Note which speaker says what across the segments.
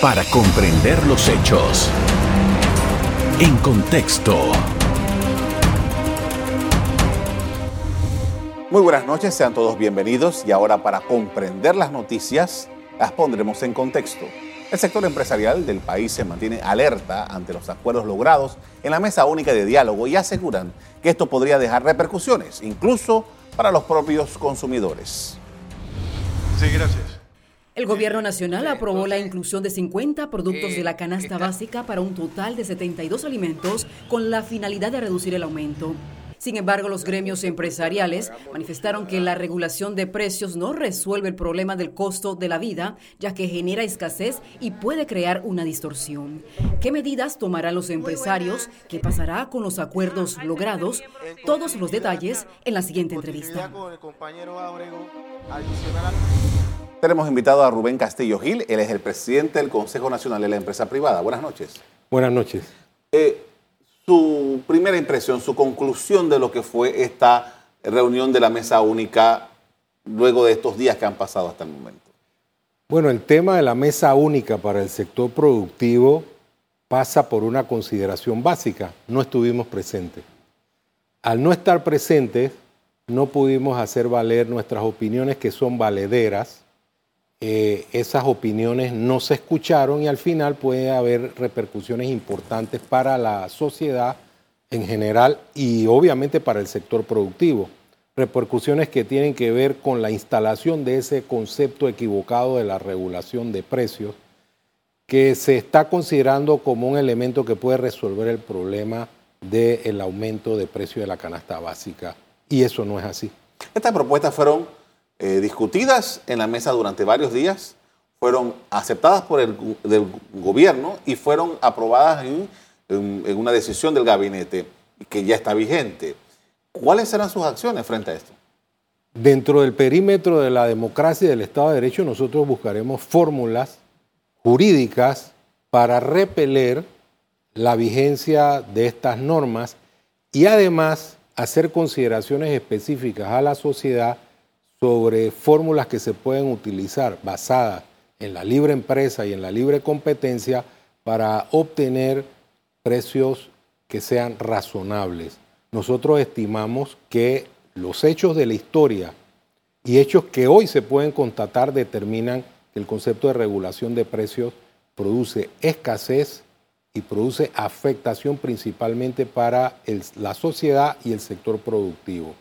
Speaker 1: para comprender los hechos. En contexto.
Speaker 2: Muy buenas noches, sean todos bienvenidos y ahora para comprender las noticias las pondremos en contexto. El sector empresarial del país se mantiene alerta ante los acuerdos logrados en la mesa única de diálogo y aseguran que esto podría dejar repercusiones, incluso para los propios consumidores.
Speaker 3: Sí, gracias.
Speaker 4: El gobierno nacional aprobó la inclusión de 50 productos de la canasta básica para un total de 72 alimentos con la finalidad de reducir el aumento. Sin embargo, los gremios empresariales manifestaron que la regulación de precios no resuelve el problema del costo de la vida, ya que genera escasez y puede crear una distorsión. ¿Qué medidas tomarán los empresarios? ¿Qué pasará con los acuerdos logrados? Todos los detalles en la siguiente entrevista.
Speaker 2: Tenemos invitado a Rubén Castillo Gil, él es el presidente del Consejo Nacional de la Empresa Privada. Buenas noches.
Speaker 5: Buenas noches.
Speaker 2: Eh, su primera impresión, su conclusión de lo que fue esta reunión de la mesa única luego de estos días que han pasado hasta el momento.
Speaker 5: Bueno, el tema de la mesa única para el sector productivo pasa por una consideración básica. No estuvimos presentes. Al no estar presentes, no pudimos hacer valer nuestras opiniones que son valederas. Eh, esas opiniones no se escucharon y al final puede haber repercusiones importantes para la sociedad en general y obviamente para el sector productivo. Repercusiones que tienen que ver con la instalación de ese concepto equivocado de la regulación de precios que se está considerando como un elemento que puede resolver el problema del aumento de precio de la canasta básica. Y eso no es así.
Speaker 2: Estas propuestas fueron eh, discutidas en la mesa durante varios días, fueron aceptadas por el gobierno y fueron aprobadas en, una decisión del gabinete que ya está vigente. ¿Cuáles serán sus acciones frente a esto?
Speaker 5: Dentro del perímetro de la democracia y del Estado de Derecho, nosotros buscaremos fórmulas jurídicas para repeler la vigencia de estas normas y además hacer consideraciones específicas a la sociedad sobre fórmulas que se pueden utilizar basadas en la libre empresa y en la libre competencia para obtener precios que sean razonables. Nosotros estimamos que los hechos de la historia y hechos que hoy se pueden constatar determinan que el concepto de regulación de precios produce escasez y produce afectación principalmente para la sociedad y el sector productivo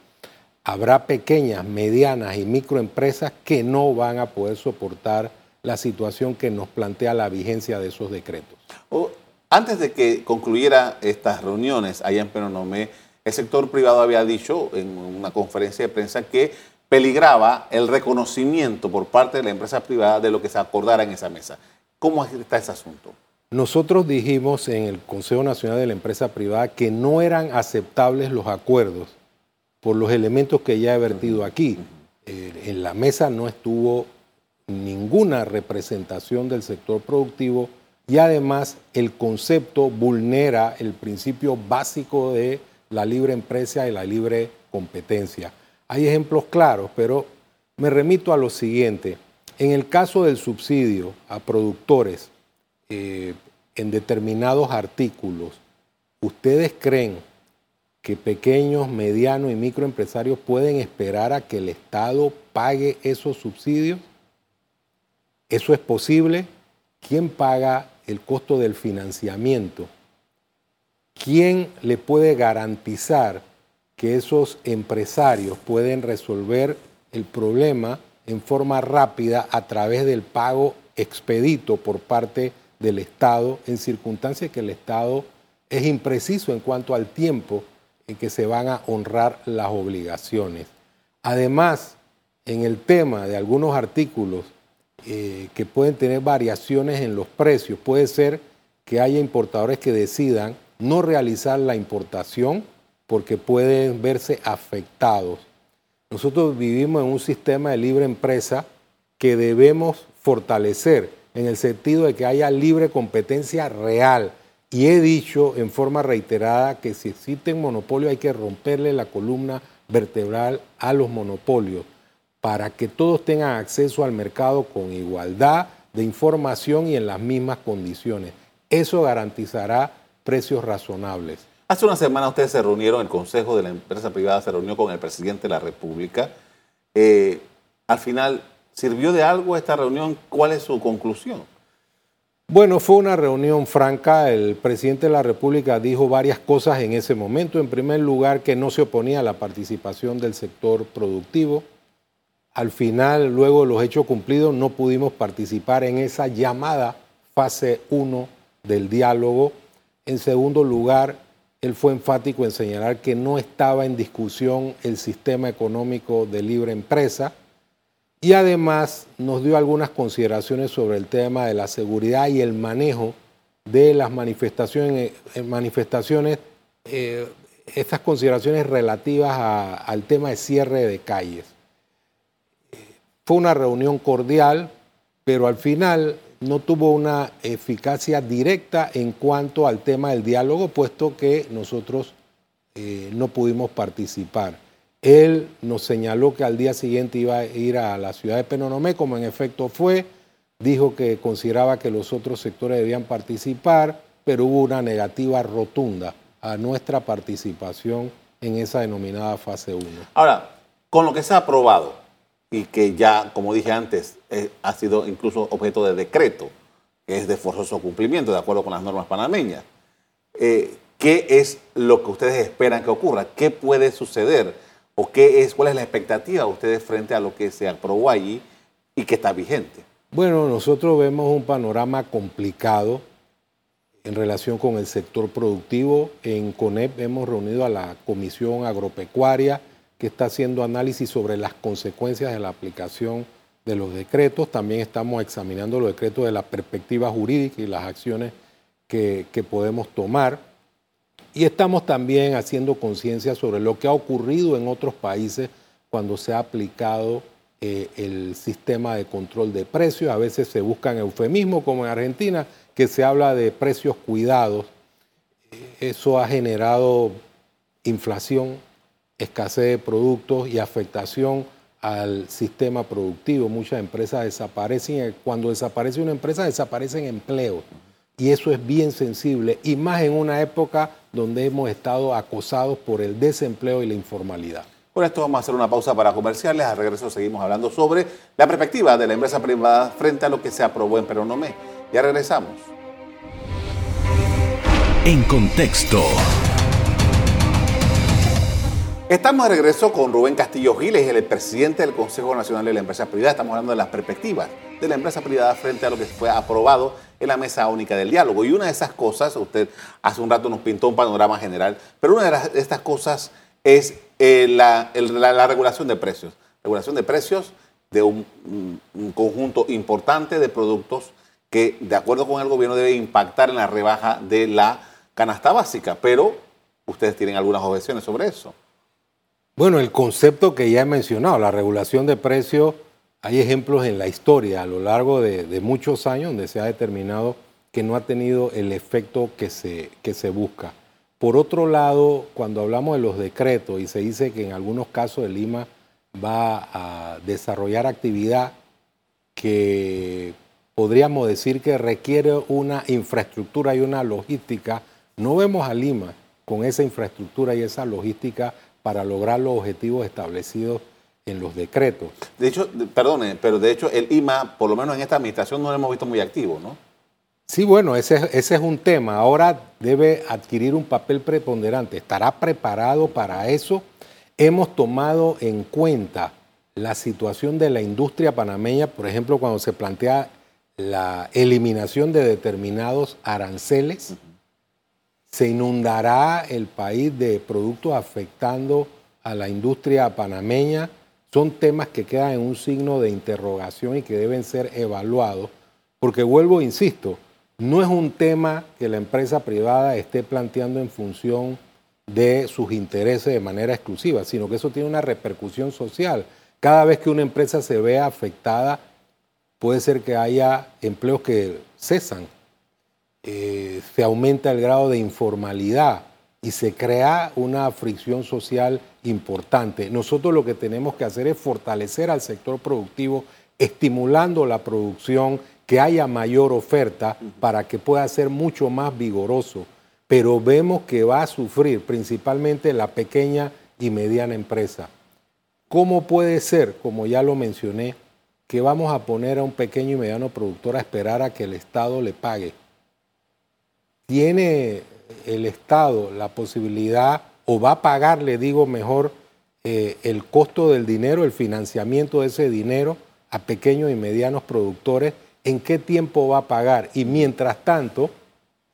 Speaker 5: habrá pequeñas, medianas y microempresas que no van a poder soportar la situación que nos plantea la vigencia de esos decretos.
Speaker 2: antes de que concluyera estas reuniones allá en Penonomé, el sector privado había dicho en una conferencia de prensa que peligraba el reconocimiento por parte de la empresa privada de lo que se acordara en esa mesa. ¿Cómo está ese asunto?
Speaker 5: Nosotros dijimos en el Consejo Nacional de la Empresa Privada que no eran aceptables los acuerdos por los elementos que ya he vertido aquí. Eh, en la mesa no estuvo ninguna representación del sector productivo y además el concepto vulnera el principio básico de la libre empresa y la libre competencia. Hay ejemplos claros, pero me remito a lo siguiente. En el caso del subsidio a productores eh, en determinados artículos, ¿ustedes creen que pequeños, medianos y microempresarios pueden esperar a que el Estado pague esos subsidios? ¿Eso es posible? ¿Quién paga el costo del financiamiento? ¿Quién le puede garantizar que esos empresarios pueden resolver el problema en forma rápida a través del pago expedito por parte del Estado en circunstancias que el Estado es impreciso en cuanto al tiempo en que se van a honrar las obligaciones. Además, en el tema de algunos artículos eh, que pueden tener variaciones en los precios, puede ser que haya importadores que decidan no realizar la importación porque pueden verse afectados. Nosotros vivimos en un sistema de libre empresa que debemos fortalecer en el sentido de que haya libre competencia real, y he dicho en forma reiterada que si existen monopolios hay que romperle la columna vertebral a los monopolios para que todos tengan acceso al mercado con igualdad de información y en las mismas condiciones. Eso garantizará precios razonables.
Speaker 2: Hace una semana ustedes se reunieron, el Consejo de la Empresa Privada se reunió con el presidente de la República. Eh, al final, ¿sirvió de algo esta reunión? ¿Cuál es su conclusión?
Speaker 5: Bueno, fue una reunión franca. El presidente de la República dijo varias cosas en ese momento. En primer lugar, que no se oponía a la participación del sector productivo. Al final, luego de los hechos cumplidos, no pudimos participar en esa llamada fase 1 del diálogo. En segundo lugar, él fue enfático en señalar que no estaba en discusión el sistema económico de libre empresa y además nos dio algunas consideraciones sobre el tema de la seguridad y el manejo de las manifestaciones, eh, manifestaciones eh, estas consideraciones relativas al tema de cierre de calles. Fue una reunión cordial, pero al final no tuvo una eficacia directa en cuanto al tema del diálogo, puesto que nosotros eh, no pudimos participar. Él nos señaló que al día siguiente iba a ir a la ciudad de Penonomé, como en efecto fue, dijo que consideraba que los otros sectores debían participar, pero hubo una negativa rotunda a nuestra participación en esa denominada fase 1.
Speaker 2: Ahora, con lo que se ha aprobado y que ya, como dije antes, eh, ha sido incluso objeto de decreto, que es de forzoso cumplimiento, de acuerdo con las normas panameñas, eh, ¿qué es lo que ustedes esperan que ocurra? ¿Qué puede suceder? ¿O qué es, cuál es la expectativa de ustedes frente a lo que se aprobó allí y que está vigente?
Speaker 5: Bueno, nosotros vemos un panorama complicado en relación con el sector productivo. En CONEP hemos reunido a la Comisión Agropecuaria que está haciendo análisis sobre las consecuencias de la aplicación de los decretos. También estamos examinando los decretos de la perspectiva jurídica y las acciones que, que podemos tomar. Y estamos también haciendo conciencia sobre lo que ha ocurrido en otros países cuando se ha aplicado eh, el sistema de control de precios. A veces se buscan eufemismos, como en Argentina, que se habla de precios cuidados. Eso ha generado inflación, escasez de productos y afectación al sistema productivo. Muchas empresas desaparecen. Cuando desaparece una empresa, desaparecen empleos. Y eso es bien sensible, y más en una época donde hemos estado acosados por el desempleo y la informalidad.
Speaker 2: Con esto vamos a hacer una pausa para comerciales. Al regreso seguimos hablando sobre la perspectiva de la empresa privada frente a lo que se aprobó en Peronomé. Ya regresamos.
Speaker 1: En contexto.
Speaker 2: Estamos de regreso con Rubén Castillo Giles, el presidente del Consejo Nacional de la Empresa Privada. Estamos hablando de las perspectivas de la empresa privada frente a lo que fue aprobado en la mesa única del diálogo. Y una de esas cosas, usted hace un rato nos pintó un panorama general, pero una de, estas cosas es eh, la, regulación de precios. Regulación de precios de un, conjunto importante de productos que, de acuerdo con el gobierno, debe impactar en la rebaja de la canasta básica. Pero ustedes tienen algunas objeciones sobre eso.
Speaker 5: Bueno, el concepto que ya he mencionado, la regulación de precios hay ejemplos en la historia a lo largo de, muchos años donde se ha determinado que no ha tenido el efecto que se, que se busca. Por otro lado, cuando hablamos de los decretos y se dice que en algunos casos el Lima va a desarrollar actividad que podríamos decir que requiere una infraestructura y una logística, no vemos a Lima con esa infraestructura y esa logística para lograr los objetivos establecidos en los decretos.
Speaker 2: De hecho, perdone, pero de hecho el IMA, por lo menos en esta administración, no lo hemos visto muy activo, ¿no?
Speaker 5: Sí, bueno, ese, ese es un tema. Ahora debe adquirir un papel preponderante. ¿Estará preparado para eso? Hemos tomado en cuenta la situación de la industria panameña, por ejemplo, cuando se plantea la eliminación de determinados aranceles, se inundará el país de productos afectando a la industria panameña son temas que quedan en un signo de interrogación y que deben ser evaluados, porque vuelvo, insisto, no es un tema que la empresa privada esté planteando en función de sus intereses de manera exclusiva, sino que eso tiene una repercusión social. Cada vez que una empresa se vea afectada, puede ser que haya empleos que cesan, eh, se aumenta el grado de informalidad, y se crea una fricción social importante. Nosotros lo que tenemos que hacer es fortalecer al sector productivo, estimulando la producción que haya mayor oferta para que pueda ser mucho más vigoroso. Pero vemos que va a sufrir principalmente la pequeña y mediana empresa. ¿Cómo puede ser, como ya lo mencioné, que vamos a poner a un pequeño y mediano productor a esperar a que el Estado le pague? ¿Tiene el Estado la posibilidad o va a pagar, le digo mejor, eh, el costo del dinero, el financiamiento de ese dinero a pequeños y medianos productores? ¿En qué tiempo va a pagar? Y mientras tanto,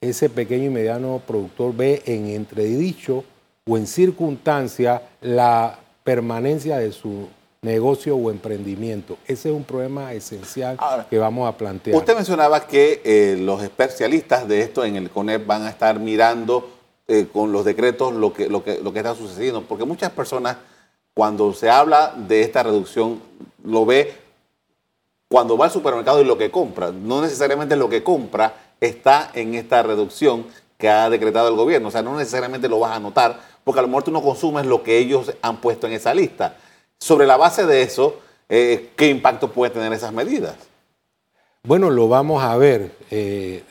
Speaker 5: ese pequeño y mediano productor ve en entredicho o en circunstancia la permanencia de su negocio o emprendimiento. Ese es un problema esencial que vamos a plantear.
Speaker 2: Usted mencionaba que eh, los especialistas de esto en el CONEP van a estar mirando eh, con los decretos lo que, lo, que, lo que está sucediendo, porque muchas personas cuando se habla de esta reducción lo ve cuando va al supermercado y lo que compra. No necesariamente lo que compra está en esta reducción que ha decretado el gobierno. O sea, no necesariamente lo vas a notar, porque a lo mejor tú no consumes lo que ellos han puesto en esa lista. Sobre la base de eso, eh, ¿qué impacto puede tener esas medidas?
Speaker 5: Bueno, lo vamos a ver. Eh,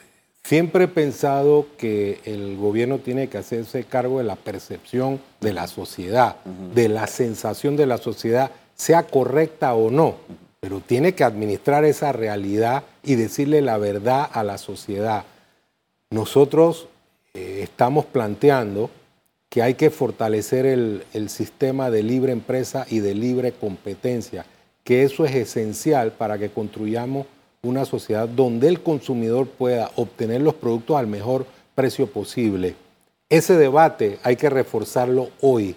Speaker 5: siempre he pensado que el gobierno tiene que hacerse cargo de la percepción de la sociedad, de la sensación de la sociedad, sea correcta o no, pero tiene que administrar esa realidad y decirle la verdad a la sociedad. Nosotros eh, estamos planteando que hay que fortalecer el, sistema de libre empresa y de libre competencia, que eso es esencial para que construyamos una sociedad donde el consumidor pueda obtener los productos al mejor precio posible. Ese debate hay que reforzarlo hoy,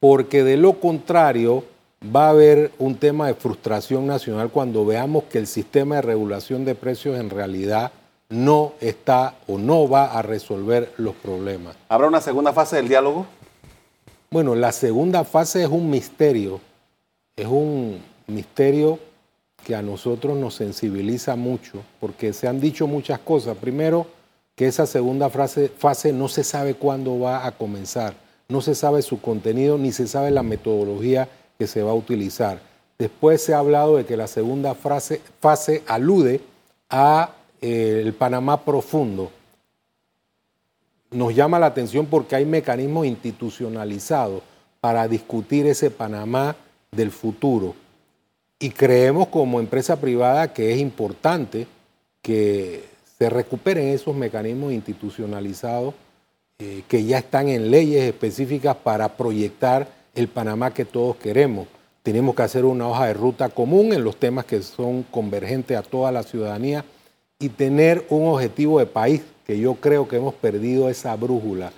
Speaker 5: porque de lo contrario va a haber un tema de frustración nacional cuando veamos que el sistema de regulación de precios en realidad no está o no va a resolver los problemas.
Speaker 2: ¿Habrá una segunda fase del diálogo?
Speaker 5: Bueno, la segunda fase es un misterio, es un misterio que a nosotros nos sensibiliza mucho, porque se han dicho muchas cosas. Primero, que esa segunda fase, fase no se sabe cuándo va a comenzar, no se sabe su contenido ni se sabe la metodología que se va a utilizar. Después se ha hablado de que la segunda fase, alude a el Panamá profundo nos llama la atención porque hay mecanismos institucionalizados para discutir ese Panamá del futuro. Y creemos como empresa privada que es importante que se recuperen esos mecanismos institucionalizados eh, que ya están en leyes específicas para proyectar el Panamá que todos queremos. Tenemos que hacer una hoja de ruta común en los temas que son convergentes a toda la ciudadanía y tener un objetivo de país, que yo creo que hemos perdido esa brújula.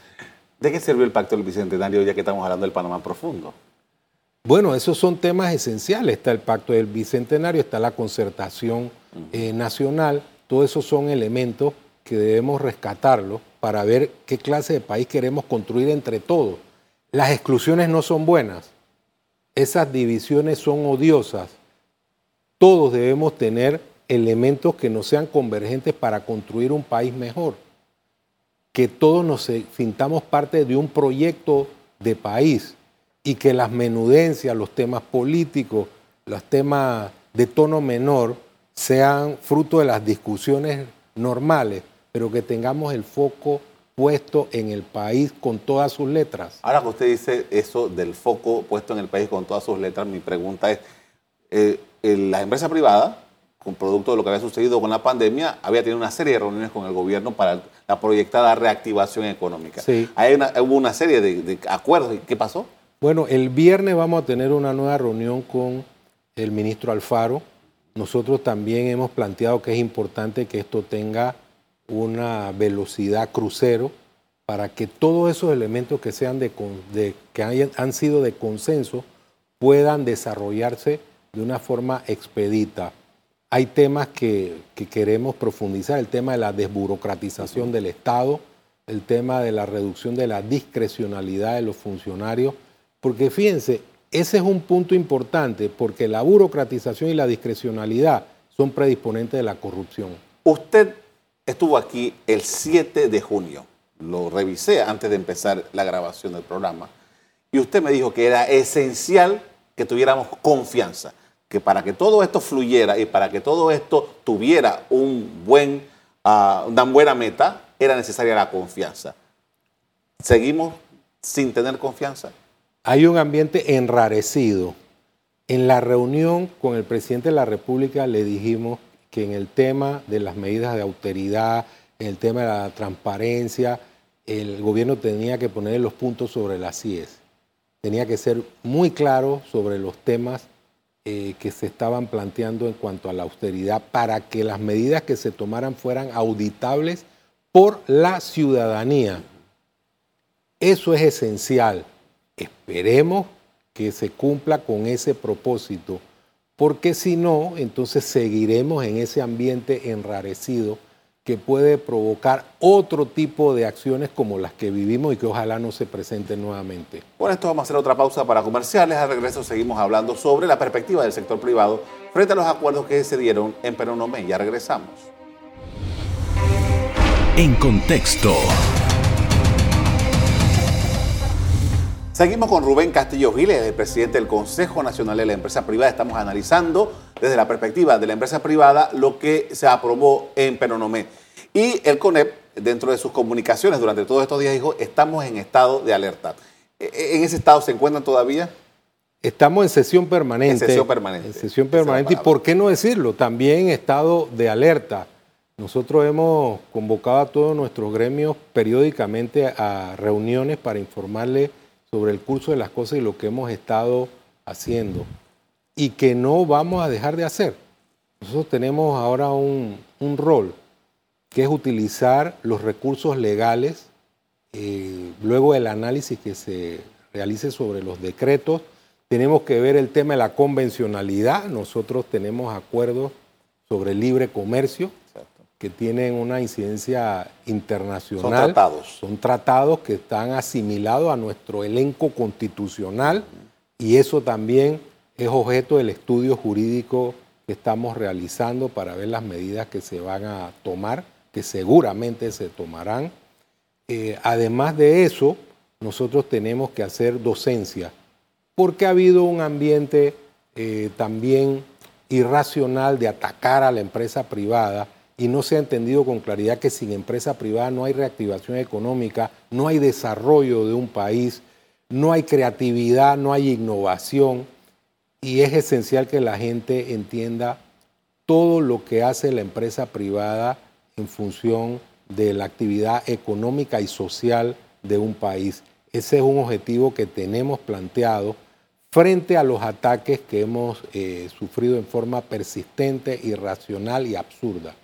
Speaker 2: ¿De qué sirvió el Pacto del Bicentenario ya que estamos hablando del Panamá profundo?
Speaker 5: Bueno, esos son temas esenciales. Está el Pacto del Bicentenario, está la concertación eh, nacional. Todos esos son elementos que debemos rescatarlos para ver qué clase de país queremos construir entre todos. Las exclusiones no son buenas. Esas divisiones son odiosas. Todos debemos tener elementos que no sean convergentes para construir un país mejor. Que todos nos sintamos parte de un proyecto de país y que las menudencias, los temas políticos, los temas de tono menor sean fruto de las discusiones normales, pero que tengamos el foco puesto en el país con todas sus letras.
Speaker 2: Ahora que usted dice eso del foco puesto en el país con todas sus letras, mi pregunta es, eh, la empresa privada con producto de lo que había sucedido con la pandemia, había tenido una serie de reuniones con el gobierno para la proyectada reactivación económica. Sí. Hay hubo una serie de, acuerdos. ¿Y qué pasó?
Speaker 5: Bueno, el viernes vamos a tener una nueva reunión con el ministro Alfaro. Nosotros también hemos planteado que es importante que esto tenga una velocidad crucero para que todos esos elementos que, sean de, que hayan, han sido de consenso puedan desarrollarse de una forma expedita hay temas que, queremos profundizar, el tema de la desburocratización del Estado, el tema de la reducción de la discrecionalidad de los funcionarios, porque fíjense, ese es un punto importante, porque la burocratización y la discrecionalidad son predisponentes de la corrupción.
Speaker 2: Usted estuvo aquí el 7 de junio, lo revisé antes de empezar la grabación del programa, y usted me dijo que era esencial que tuviéramos confianza que para que todo esto fluyera y para que todo esto tuviera un buen, ah, una buena meta, era necesaria la confianza. ¿Seguimos sin tener confianza?
Speaker 5: Hay un ambiente enrarecido. En la reunión con el presidente de la República le dijimos que en el tema de las medidas de autoridad, en el tema de la transparencia, el gobierno tenía que poner los puntos sobre las CIES. Tenía que ser muy claro sobre los temas eh, que se estaban planteando en cuanto a la austeridad para que las medidas que se tomaran fueran auditables por la ciudadanía. Eso es esencial. Esperemos que se cumpla con ese propósito, porque si no, entonces seguiremos en ese ambiente enrarecido que puede provocar otro tipo de acciones como las que vivimos y que ojalá no se presenten nuevamente.
Speaker 2: Por esto vamos a hacer otra pausa para comerciales. Al regreso seguimos hablando sobre la perspectiva del sector privado frente a los acuerdos que se dieron en Peronomé. Ya regresamos.
Speaker 1: En contexto.
Speaker 2: Seguimos con Rubén Castillo Giles, el presidente del Consejo Nacional de la Empresa Privada. Estamos analizando desde la perspectiva de la empresa privada lo que se aprobó en Peronomé. Y el CONEP, dentro de sus comunicaciones durante todos estos días, dijo, estamos en estado de alerta. E, e, ¿En ese estado se encuentran todavía?
Speaker 5: Estamos en sesión permanente.
Speaker 2: En sesión permanente.
Speaker 5: En sesión permanente. Y por qué no decirlo, también en estado de alerta. Nosotros hemos convocado a todos nuestros gremios periódicamente a reuniones para informarles sobre el curso de las cosas y lo que hemos estado haciendo y que no vamos a dejar de hacer. Nosotros tenemos ahora un, rol que es utilizar los recursos legales, eh, luego el análisis que se realice sobre los decretos, tenemos que ver el tema de la convencionalidad, nosotros tenemos acuerdos sobre libre comercio, que tienen una incidencia internacional. Son
Speaker 2: tratados.
Speaker 5: Son tratados que están asimilados a nuestro elenco constitucional y eso también es objeto del estudio jurídico que estamos realizando para ver las medidas que se van a tomar, que seguramente se tomarán. Eh, además de eso, nosotros tenemos que hacer docencia, porque ha habido un ambiente eh, también irracional de atacar a la empresa privada y no se ha entendido con claridad que sin empresa privada no hay reactivación económica, no hay desarrollo de un país, no hay creatividad, no hay innovación y es esencial que la gente entienda todo lo que hace la empresa privada en función de la actividad económica y social de un país. Ese es un objetivo que tenemos planteado frente a los ataques que hemos eh, sufrido en forma persistente, irracional y absurda.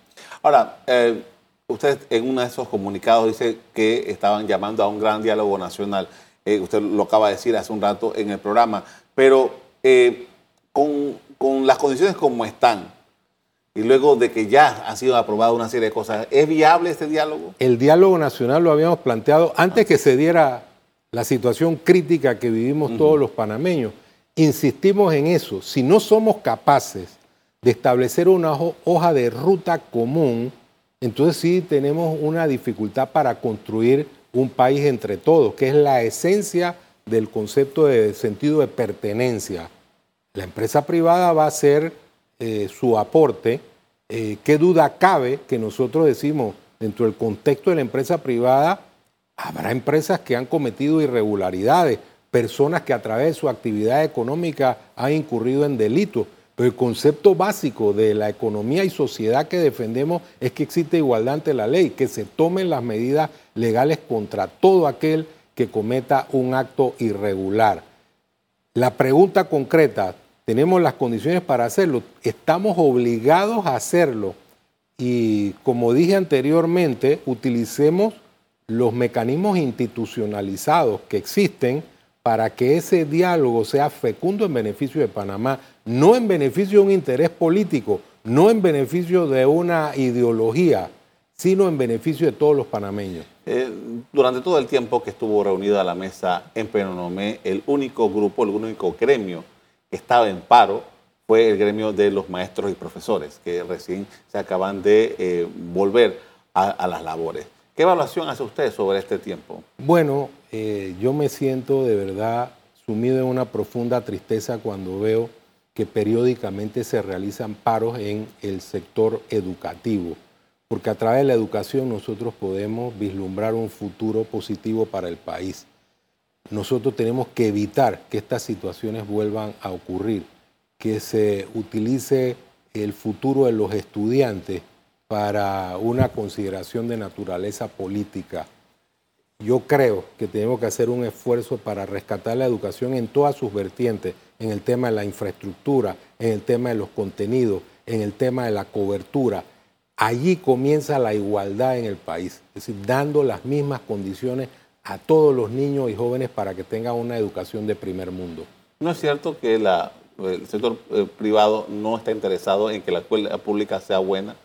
Speaker 2: Ahora, eh, usted en uno de esos comunicados dice que estaban llamando a un gran diálogo nacional. Eh, usted lo acaba de decir hace un rato en el programa, pero eh, con, las condiciones como están, y luego de que ya han sido aprobadas una serie de cosas, ¿es viable este diálogo?
Speaker 5: El diálogo nacional lo habíamos planteado antes que se diera la situación crítica que vivimos todos los panameños. Insistimos en eso. Si no somos capaces de establecer una hoja de ruta común, entonces sí tenemos una dificultad para construir un país entre todos, que es la esencia del concepto de sentido de pertenencia. La empresa privada va a hacer eh, su aporte. Eh, ¿Qué duda cabe que nosotros decimos, dentro del contexto de la empresa privada, habrá empresas que han cometido irregularidades, personas que a través de su actividad económica han incurrido en delitos? Pero el concepto básico de la economía y sociedad que defendemos es que existe igualdad ante la ley, que se tomen las medidas legales contra todo aquel que cometa un acto irregular. La pregunta concreta, ¿tenemos las condiciones para hacerlo? Estamos obligados a hacerlo. Y como dije anteriormente, utilicemos los mecanismos institucionalizados que existen para que ese diálogo sea fecundo en beneficio de Panamá, no en beneficio de un interés político, no en beneficio de una ideología, sino en beneficio de todos los panameños.
Speaker 2: Eh, durante todo el tiempo que estuvo reunida la mesa en Penonomé, el único grupo, el único gremio que estaba en paro fue el gremio de los maestros y profesores, que recién se acaban de eh, volver a las labores. ¿Qué evaluación hace usted sobre este tiempo?
Speaker 5: Bueno, eh, yo me siento de verdad sumido en una profunda tristeza cuando veo que periódicamente se realizan paros en el sector educativo, porque a través de la educación nosotros podemos vislumbrar un futuro positivo para el país. Nosotros tenemos que evitar que estas situaciones vuelvan a ocurrir, que se utilice el futuro de los estudiantes para una consideración de naturaleza política. Yo creo que tenemos que hacer un esfuerzo para rescatar la educación en todas sus vertientes, en el tema de la infraestructura, en el tema de los contenidos, en el tema de la cobertura. Allí comienza la igualdad en el país, es decir, dando las mismas condiciones a todos los niños y jóvenes para que tengan una educación de primer mundo.
Speaker 2: ¿No es cierto que el sector eh, privado no está interesado en que la escuela pública sea buena?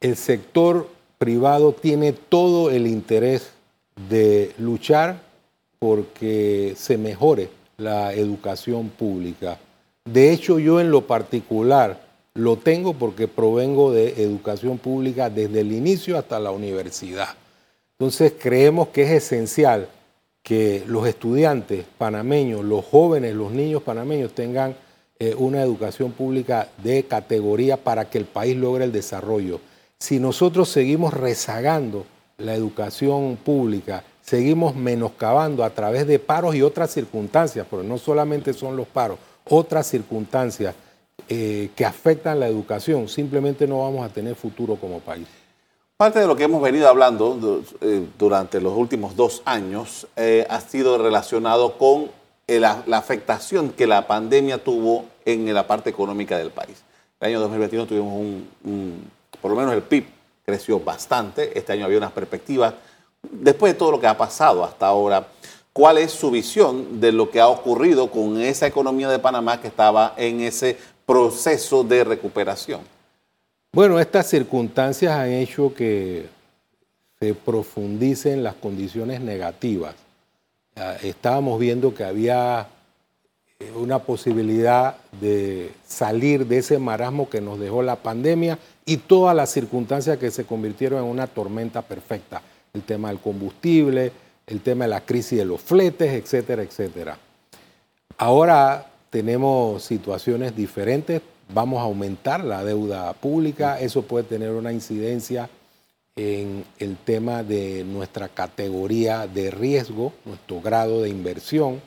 Speaker 5: El sector privado tiene todo el interés de luchar porque se mejore la educación pública. De hecho, yo en lo particular lo tengo porque provengo de educación pública desde el inicio hasta la universidad. Entonces creemos que es esencial que los estudiantes panameños, los jóvenes, los niños panameños tengan eh, una educación pública de categoría para que el país logre el desarrollo. Si nosotros seguimos rezagando la educación pública, seguimos menoscabando a través de paros y otras circunstancias, porque no solamente son los paros, otras circunstancias eh, que afectan la educación, simplemente no vamos a tener futuro como país.
Speaker 2: Parte de lo que hemos venido hablando eh, durante los últimos dos años eh, ha sido relacionado con la, afectación que la pandemia tuvo en la parte económica del país. El año 2021 tuvimos un por lo menos el PIB creció bastante. Este año había unas perspectivas. Después de todo lo que ha pasado hasta ahora, ¿cuál es su visión de lo que ha ocurrido con esa economía de Panamá que estaba en ese proceso de recuperación?
Speaker 5: Bueno, estas circunstancias han hecho que se profundicen las condiciones negativas. Estábamos viendo que había eh, una posibilidad de salir de ese marasmo que nos dejó la pandemia y todas las circunstancias que se convirtieron en una tormenta perfecta. El tema del combustible, el tema de la crisis de los fletes, etcétera, etcétera. Ahora tenemos situaciones diferentes, vamos a aumentar la deuda pública, eso puede tener una incidencia en el tema de nuestra categoría de riesgo, nuestro grado de inversión.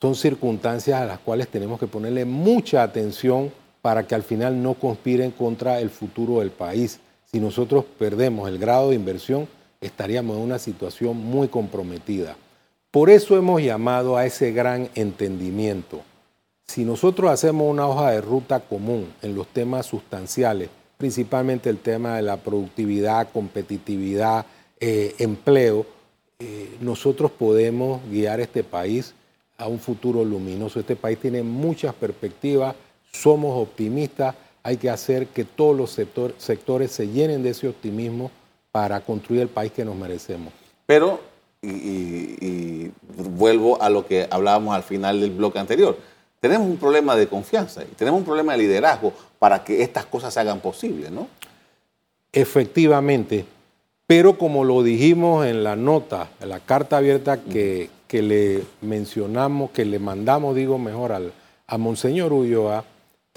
Speaker 5: Son circunstancias a las cuales tenemos que ponerle mucha atención para que al final no conspiren contra el futuro del país. Si nosotros perdemos el grado de inversión, estaríamos en una situación muy comprometida. Por eso hemos llamado a ese gran entendimiento. Si nosotros hacemos una hoja de ruta común en los temas sustanciales, principalmente el tema de la productividad, competitividad, eh, empleo, eh, nosotros podemos guiar este país a un futuro luminoso. Este país tiene muchas perspectivas somos optimistas, hay que hacer que todos los sectores se llenen de ese optimismo para construir el país que nos merecemos.
Speaker 2: Pero, y, vuelvo a lo que hablábamos al final del bloque anterior, tenemos un problema de confianza y tenemos un problema de liderazgo para que estas cosas se hagan posibles, ¿no?
Speaker 5: Efectivamente, pero como lo dijimos en la nota, en la carta abierta que, que le mencionamos, que le mandamos, digo mejor, al, a Monseñor Ulloa,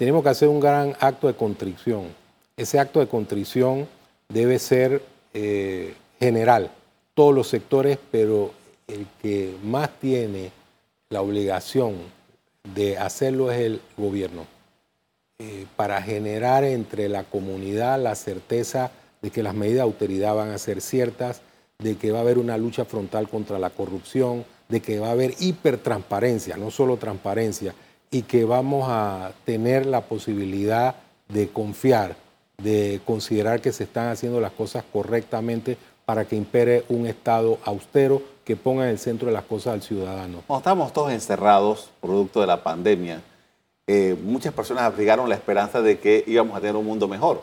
Speaker 5: tenemos que hacer un gran acto de contrición. Ese acto de contrición debe ser eh, general, todos los sectores, pero el que más tiene la obligación de hacerlo es el gobierno, eh, para generar entre la comunidad la certeza de que las medidas de autoridad van a ser ciertas, de que va a haber una lucha frontal contra la corrupción, de que va a haber hipertransparencia, no solo transparencia, y que vamos a tener la posibilidad de confiar, de considerar que se están haciendo las cosas correctamente para que impere un Estado austero que ponga en el centro de las cosas al ciudadano.
Speaker 2: Cuando estamos todos encerrados, producto de la pandemia, eh, muchas personas abrigaron la esperanza de que íbamos a tener un mundo mejor,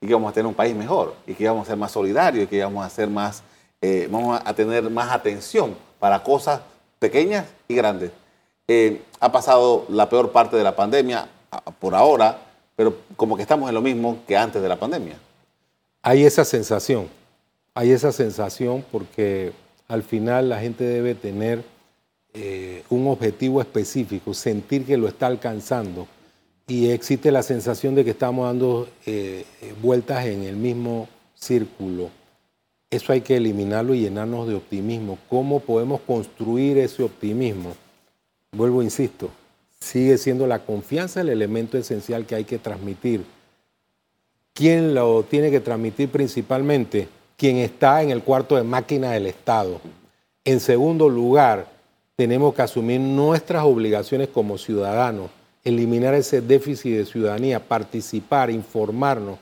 Speaker 2: y que íbamos a tener un país mejor, y que íbamos a ser más solidarios, y que íbamos a, ser más, eh, vamos a tener más atención para cosas pequeñas y grandes. Eh, ha pasado la peor parte de la pandemia por ahora, pero como que estamos en lo mismo que antes de la pandemia.
Speaker 5: Hay esa sensación, hay esa sensación porque al final la gente debe tener eh, un objetivo específico, sentir que lo está alcanzando. y existe la sensación de que estamos dando eh, vueltas en el mismo círculo. Eso hay que eliminarlo y llenarnos de optimismo. ¿Cómo podemos construir ese optimismo? Vuelvo, insisto, sigue siendo la confianza el elemento esencial que hay que transmitir. ¿Quién lo tiene que transmitir principalmente? Quien está en el cuarto de máquina del Estado. En segundo lugar, tenemos que asumir nuestras obligaciones como ciudadanos, eliminar ese déficit de ciudadanía, participar, informarnos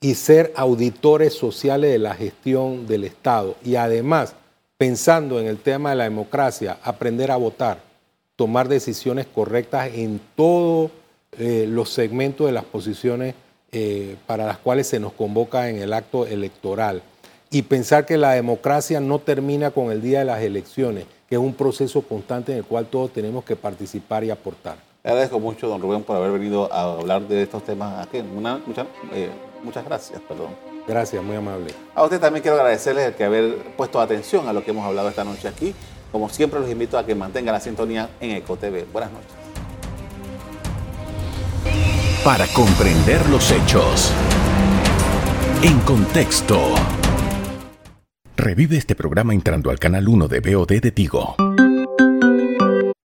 Speaker 5: y ser auditores sociales de la gestión del Estado. Y además, pensando en el tema de la democracia, aprender a votar, tomar decisiones correctas en todos eh, los segmentos de las posiciones eh, para las cuales se nos convoca en el acto electoral. Y pensar que la democracia no termina con el día de las elecciones, que es un proceso constante en el cual todos tenemos que participar y aportar.
Speaker 2: Le agradezco mucho, don Rubén, por haber venido a hablar de estos temas aquí. Eh, muchas gracias, perdón.
Speaker 5: Gracias, muy amable.
Speaker 2: A usted también quiero agradecerles el que haber puesto atención a lo que hemos hablado esta noche aquí. Como siempre, los invito a que mantengan la sintonía en EcoTV. Buenas noches.
Speaker 1: Para comprender los hechos. En contexto. Revive este programa entrando al canal 1 de BOD de Tigo.